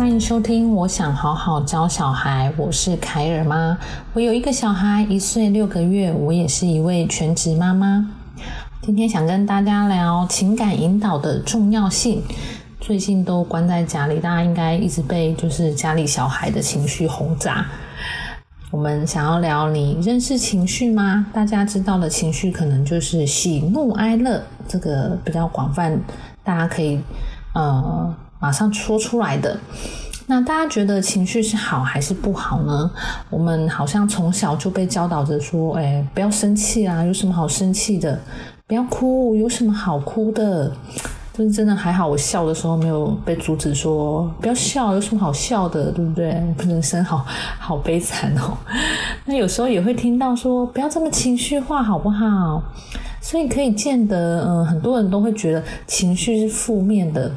欢迎收听。我想好好教小孩，我是凯尔妈。我有一个小孩，一岁六个月，我也是一位全职妈妈。今天想跟大家聊情感引导的重要性。最近都关在家里，大家应该一直被就是家里小孩的情绪轰炸。我们想要聊，你认识情绪吗？大家知道的情绪可能就是喜怒哀乐，这个比较广泛，大家可以呃。马上说出来的，那大家觉得情绪是好还是不好呢？我们好像从小就被教导着说，哎，不要生气啊，有什么好生气的？不要哭，有什么好哭的？就是真的还好，我笑的时候没有被阻止说不要笑，有什么好笑的？对不对？人生好好悲惨哦。那有时候也会听到说，不要这么情绪化，好不好？所以可以见得，嗯，很多人都会觉得情绪是负面的。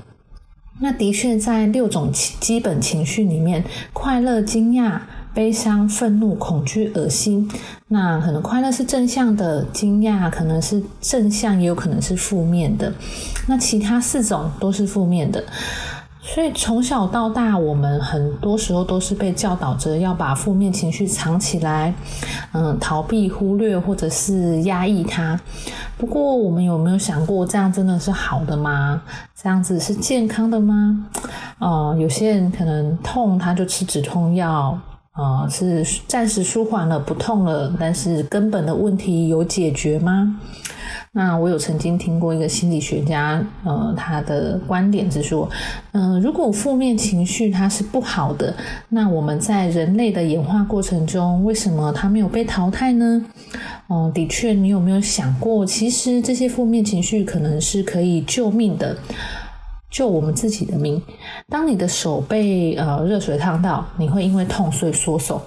那的确，在六种基本情绪里面，快乐、惊讶、悲伤、愤怒、恐惧、恶心，那可能快乐是正向的，惊讶可能是正向，也有可能是负面的。那其他四种都是负面的。所以从小到大，我们很多时候都是被教导着要把负面情绪藏起来，嗯，逃避、忽略或者是压抑它。不过，我们有没有想过，这样真的是好的吗？这样子是健康的吗？哦，有些人可能痛，他就吃止痛药，啊，是暂时舒缓了，不痛了，但是根本的问题有解决吗？那我有曾经听过一个心理学家，呃，他的观点是说，嗯，如果负面情绪它是不好的，那我们在人类的演化过程中，为什么它没有被淘汰呢？嗯，的确，你有没有想过，其实这些负面情绪可能是可以救命的，救我们自己的命。当你的手被呃热水烫到，你会因为痛所以缩手，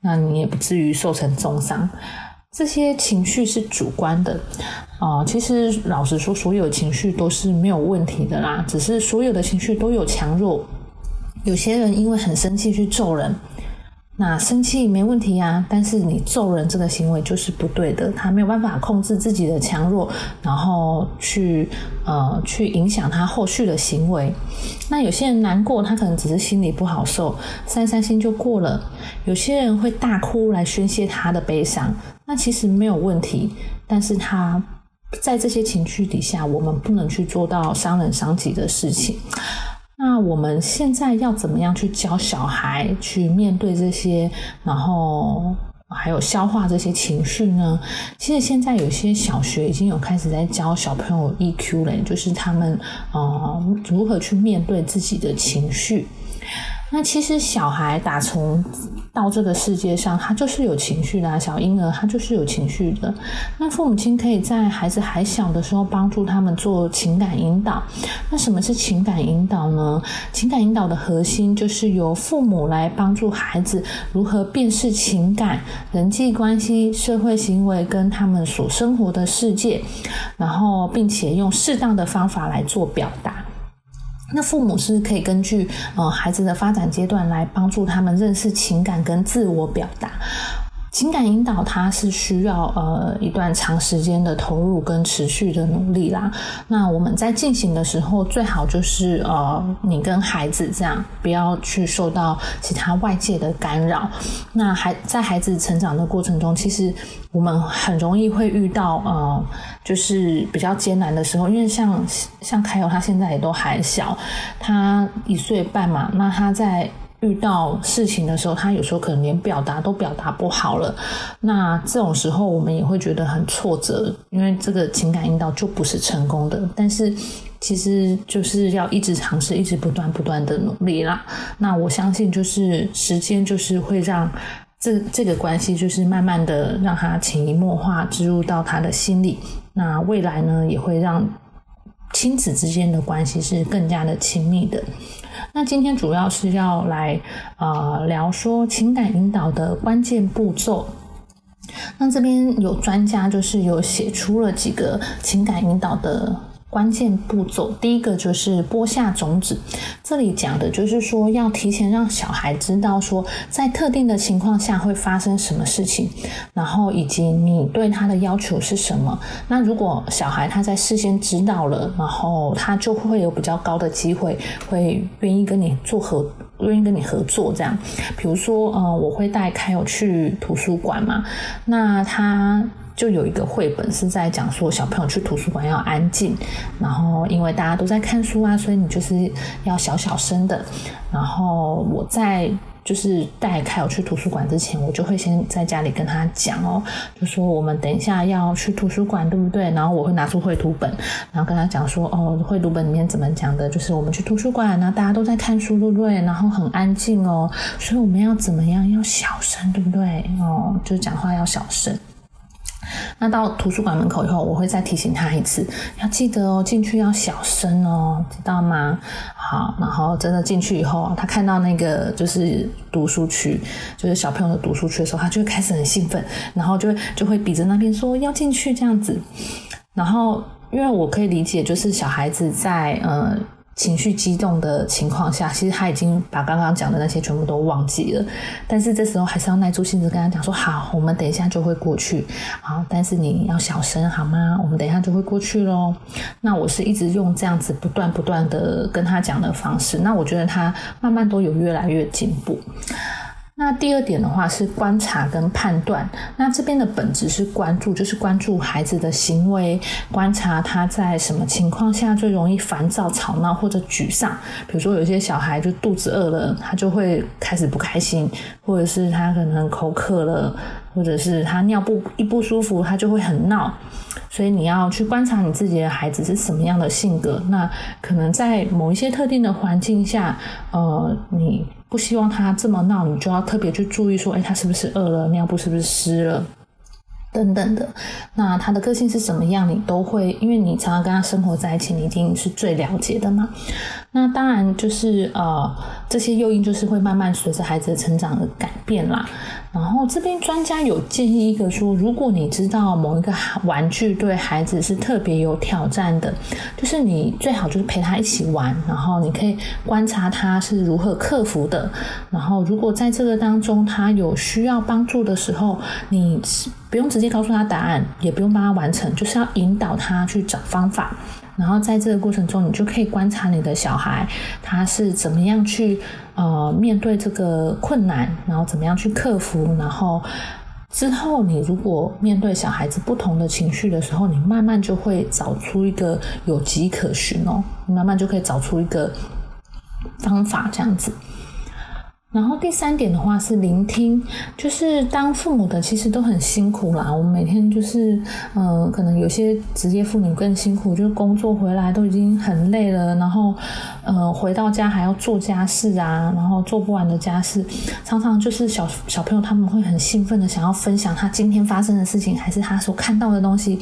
那你也不至于受成重伤。这些情绪是主观的。哦，其实老实说，所有情绪都是没有问题的啦，只是所有的情绪都有强弱。有些人因为很生气去揍人，那生气没问题呀，但是你揍人这个行为就是不对的，他没有办法控制自己的强弱，然后去呃去影响他后续的行为。那有些人难过，他可能只是心里不好受，散散心就过了。有些人会大哭来宣泄他的悲伤，那其实没有问题，但是他。在这些情绪底下，我们不能去做到伤人伤己的事情。那我们现在要怎么样去教小孩去面对这些，然后还有消化这些情绪呢？其实现在有些小学已经有开始在教小朋友 EQ 了，就是他们呃如何去面对自己的情绪。那其实小孩打从到这个世界上，他就是有情绪的。小婴儿他就是有情绪的。那父母亲可以在孩子还小的时候帮助他们做情感引导。那什么是情感引导呢？情感引导的核心就是由父母来帮助孩子如何辨识情感、人际关系、社会行为跟他们所生活的世界，然后并且用适当的方法来做表达。那父母是可以根据呃孩子的发展阶段来帮助他们认识情感跟自我表达。情感引导，它是需要呃一段长时间的投入跟持续的努力啦。那我们在进行的时候，最好就是呃你跟孩子这样，不要去受到其他外界的干扰。那孩在孩子成长的过程中，其实我们很容易会遇到呃就是比较艰难的时候，因为像像凯友他现在也都还小，他一岁半嘛，那他在。遇到事情的时候，他有时候可能连表达都表达不好了。那这种时候，我们也会觉得很挫折，因为这个情感引导就不是成功的。但是，其实就是要一直尝试，一直不断不断的努力啦。那我相信，就是时间就是会让这这个关系，就是慢慢的让他潜移默化植入到他的心里。那未来呢，也会让亲子之间的关系是更加的亲密的。那今天主要是要来呃聊说情感引导的关键步骤。那这边有专家就是有写出了几个情感引导的。关键步骤，第一个就是播下种子。这里讲的就是说，要提前让小孩知道说，在特定的情况下会发生什么事情，然后以及你对他的要求是什么。那如果小孩他在事先知道了，然后他就会有比较高的机会会愿意跟你做合愿意跟你合作这样。比如说，呃，我会带凯友去图书馆嘛，那他。就有一个绘本是在讲说小朋友去图书馆要安静，然后因为大家都在看书啊，所以你就是要小小声的。然后我在就是带凯友去图书馆之前，我就会先在家里跟他讲哦，就说我们等一下要去图书馆，对不对？然后我会拿出绘图本，然后跟他讲说哦，绘图本里面怎么讲的？就是我们去图书馆，然后大家都在看书，对不对？然后很安静哦，所以我们要怎么样？要小声，对不对？哦，就讲话要小声。那到图书馆门口以后，我会再提醒他一次，要记得哦，进去要小声哦，知道吗？好，然后真的进去以后，他看到那个就是读书区，就是小朋友的读书区的时候，他就会开始很兴奋，然后就就会比着那边说要进去这样子。然后，因为我可以理解，就是小孩子在呃。情绪激动的情况下，其实他已经把刚刚讲的那些全部都忘记了。但是这时候还是要耐住性子跟他讲说：“好，我们等一下就会过去。好，但是你要小声好吗？我们等一下就会过去喽。”那我是一直用这样子不断不断的跟他讲的方式。那我觉得他慢慢都有越来越进步。那第二点的话是观察跟判断，那这边的本质是关注，就是关注孩子的行为，观察他在什么情况下最容易烦躁、吵闹或者沮丧。比如说，有些小孩就肚子饿了，他就会开始不开心，或者是他可能口渴了，或者是他尿布一不舒服，他就会很闹。所以你要去观察你自己的孩子是什么样的性格，那可能在某一些特定的环境下，呃，你。不希望他这么闹，你就要特别去注意说，哎，他是不是饿了？尿布是不是湿了？等等的。那他的个性是什么样，你都会，因为你常常跟他生活在一起，你一定是最了解的嘛。那当然就是呃，这些诱因就是会慢慢随着孩子的成长而改变啦。然后这边专家有建议一个说，如果你知道某一个玩具对孩子是特别有挑战的，就是你最好就是陪他一起玩，然后你可以观察他是如何克服的。然后如果在这个当中他有需要帮助的时候，你不用直接告诉他答案，也不用帮他完成，就是要引导他去找方法。然后在这个过程中，你就可以观察你的小孩他是怎么样去呃面对这个困难，然后怎么样去克服。然后之后，你如果面对小孩子不同的情绪的时候，你慢慢就会找出一个有迹可循哦，你慢慢就可以找出一个方法这样子。然后第三点的话是聆听，就是当父母的其实都很辛苦啦。我们每天就是，嗯，可能有些职业妇女更辛苦，就是工作回来都已经很累了，然后，呃，回到家还要做家事啊，然后做不完的家事，常常就是小小朋友他们会很兴奋的想要分享他今天发生的事情，还是他所看到的东西，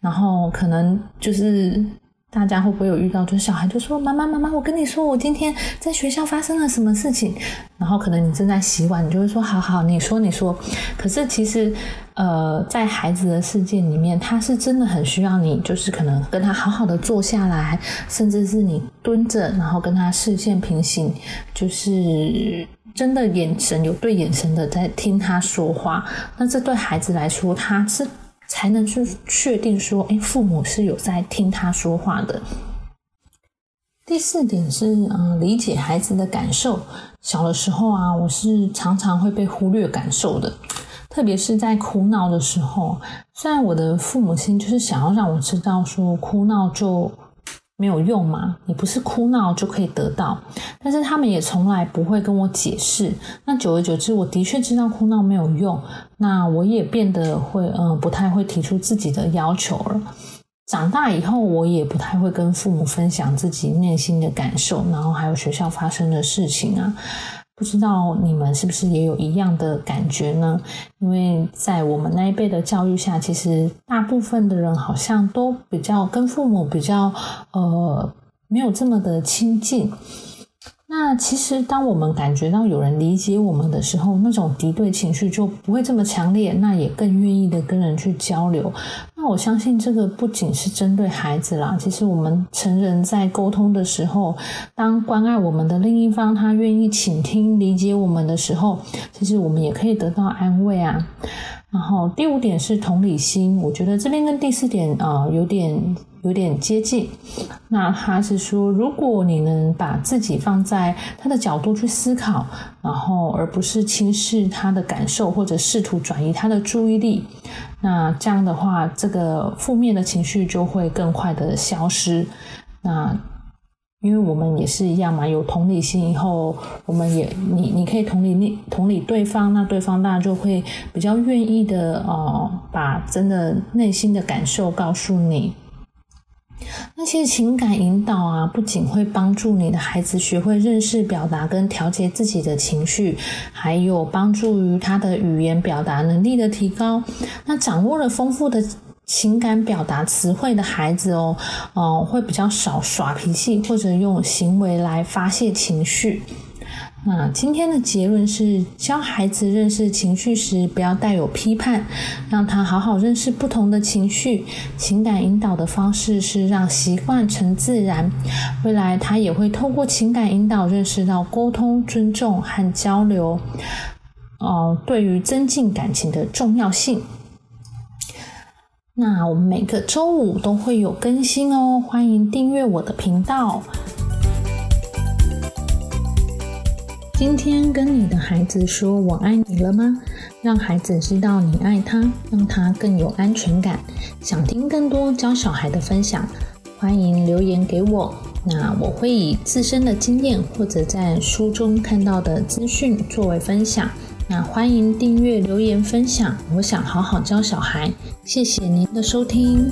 然后可能就是。大家会不会有遇到，就是小孩就说：“妈妈，妈妈，我跟你说，我今天在学校发生了什么事情。”然后可能你正在洗碗，你就会说：“好好，你说，你说。”可是其实，呃，在孩子的世界里面，他是真的很需要你，就是可能跟他好好的坐下来，甚至是你蹲着，然后跟他视线平行，就是真的眼神有对眼神的在听他说话。那这对孩子来说，他是。才能去确定说，哎，父母是有在听他说话的。第四点是，嗯，理解孩子的感受。小的时候啊，我是常常会被忽略感受的，特别是在哭闹的时候。虽然我的父母亲就是想要让我知道，说哭闹就。没有用嘛？你不是哭闹就可以得到，但是他们也从来不会跟我解释。那久而久之，我的确知道哭闹没有用，那我也变得会嗯不太会提出自己的要求了。长大以后，我也不太会跟父母分享自己内心的感受，然后还有学校发生的事情啊。不知道你们是不是也有一样的感觉呢？因为在我们那一辈的教育下，其实大部分的人好像都比较跟父母比较呃没有这么的亲近。那其实当我们感觉到有人理解我们的时候，那种敌对情绪就不会这么强烈，那也更愿意的跟人去交流。那我相信这个不仅是针对孩子啦，其实我们成人在沟通的时候，当关爱我们的另一方他愿意倾听、理解我们的时候，其实我们也可以得到安慰啊。然后第五点是同理心，我觉得这边跟第四点啊有点。有点接近，那他是说，如果你能把自己放在他的角度去思考，然后而不是轻视他的感受或者试图转移他的注意力，那这样的话，这个负面的情绪就会更快的消失。那因为我们也是一样嘛，有同理心以后，我们也你你可以同理你同理对方，那对方当然就会比较愿意的哦，把真的内心的感受告诉你。那些情感引导啊，不仅会帮助你的孩子学会认识、表达跟调节自己的情绪，还有帮助于他的语言表达能力的提高。那掌握了丰富的情感表达词汇的孩子哦，哦，会比较少耍脾气，或者用行为来发泄情绪。那今天的结论是，教孩子认识情绪时，不要带有批判，让他好好认识不同的情绪。情感引导的方式是让习惯成自然，未来他也会透过情感引导认识到沟通、尊重和交流，哦，对于增进感情的重要性。那我们每个周五都会有更新哦，欢迎订阅我的频道。今天跟你的孩子说我爱你了吗？让孩子知道你爱他，让他更有安全感。想听更多教小孩的分享，欢迎留言给我。那我会以自身的经验或者在书中看到的资讯作为分享。那欢迎订阅、留言、分享。我想好好教小孩。谢谢您的收听。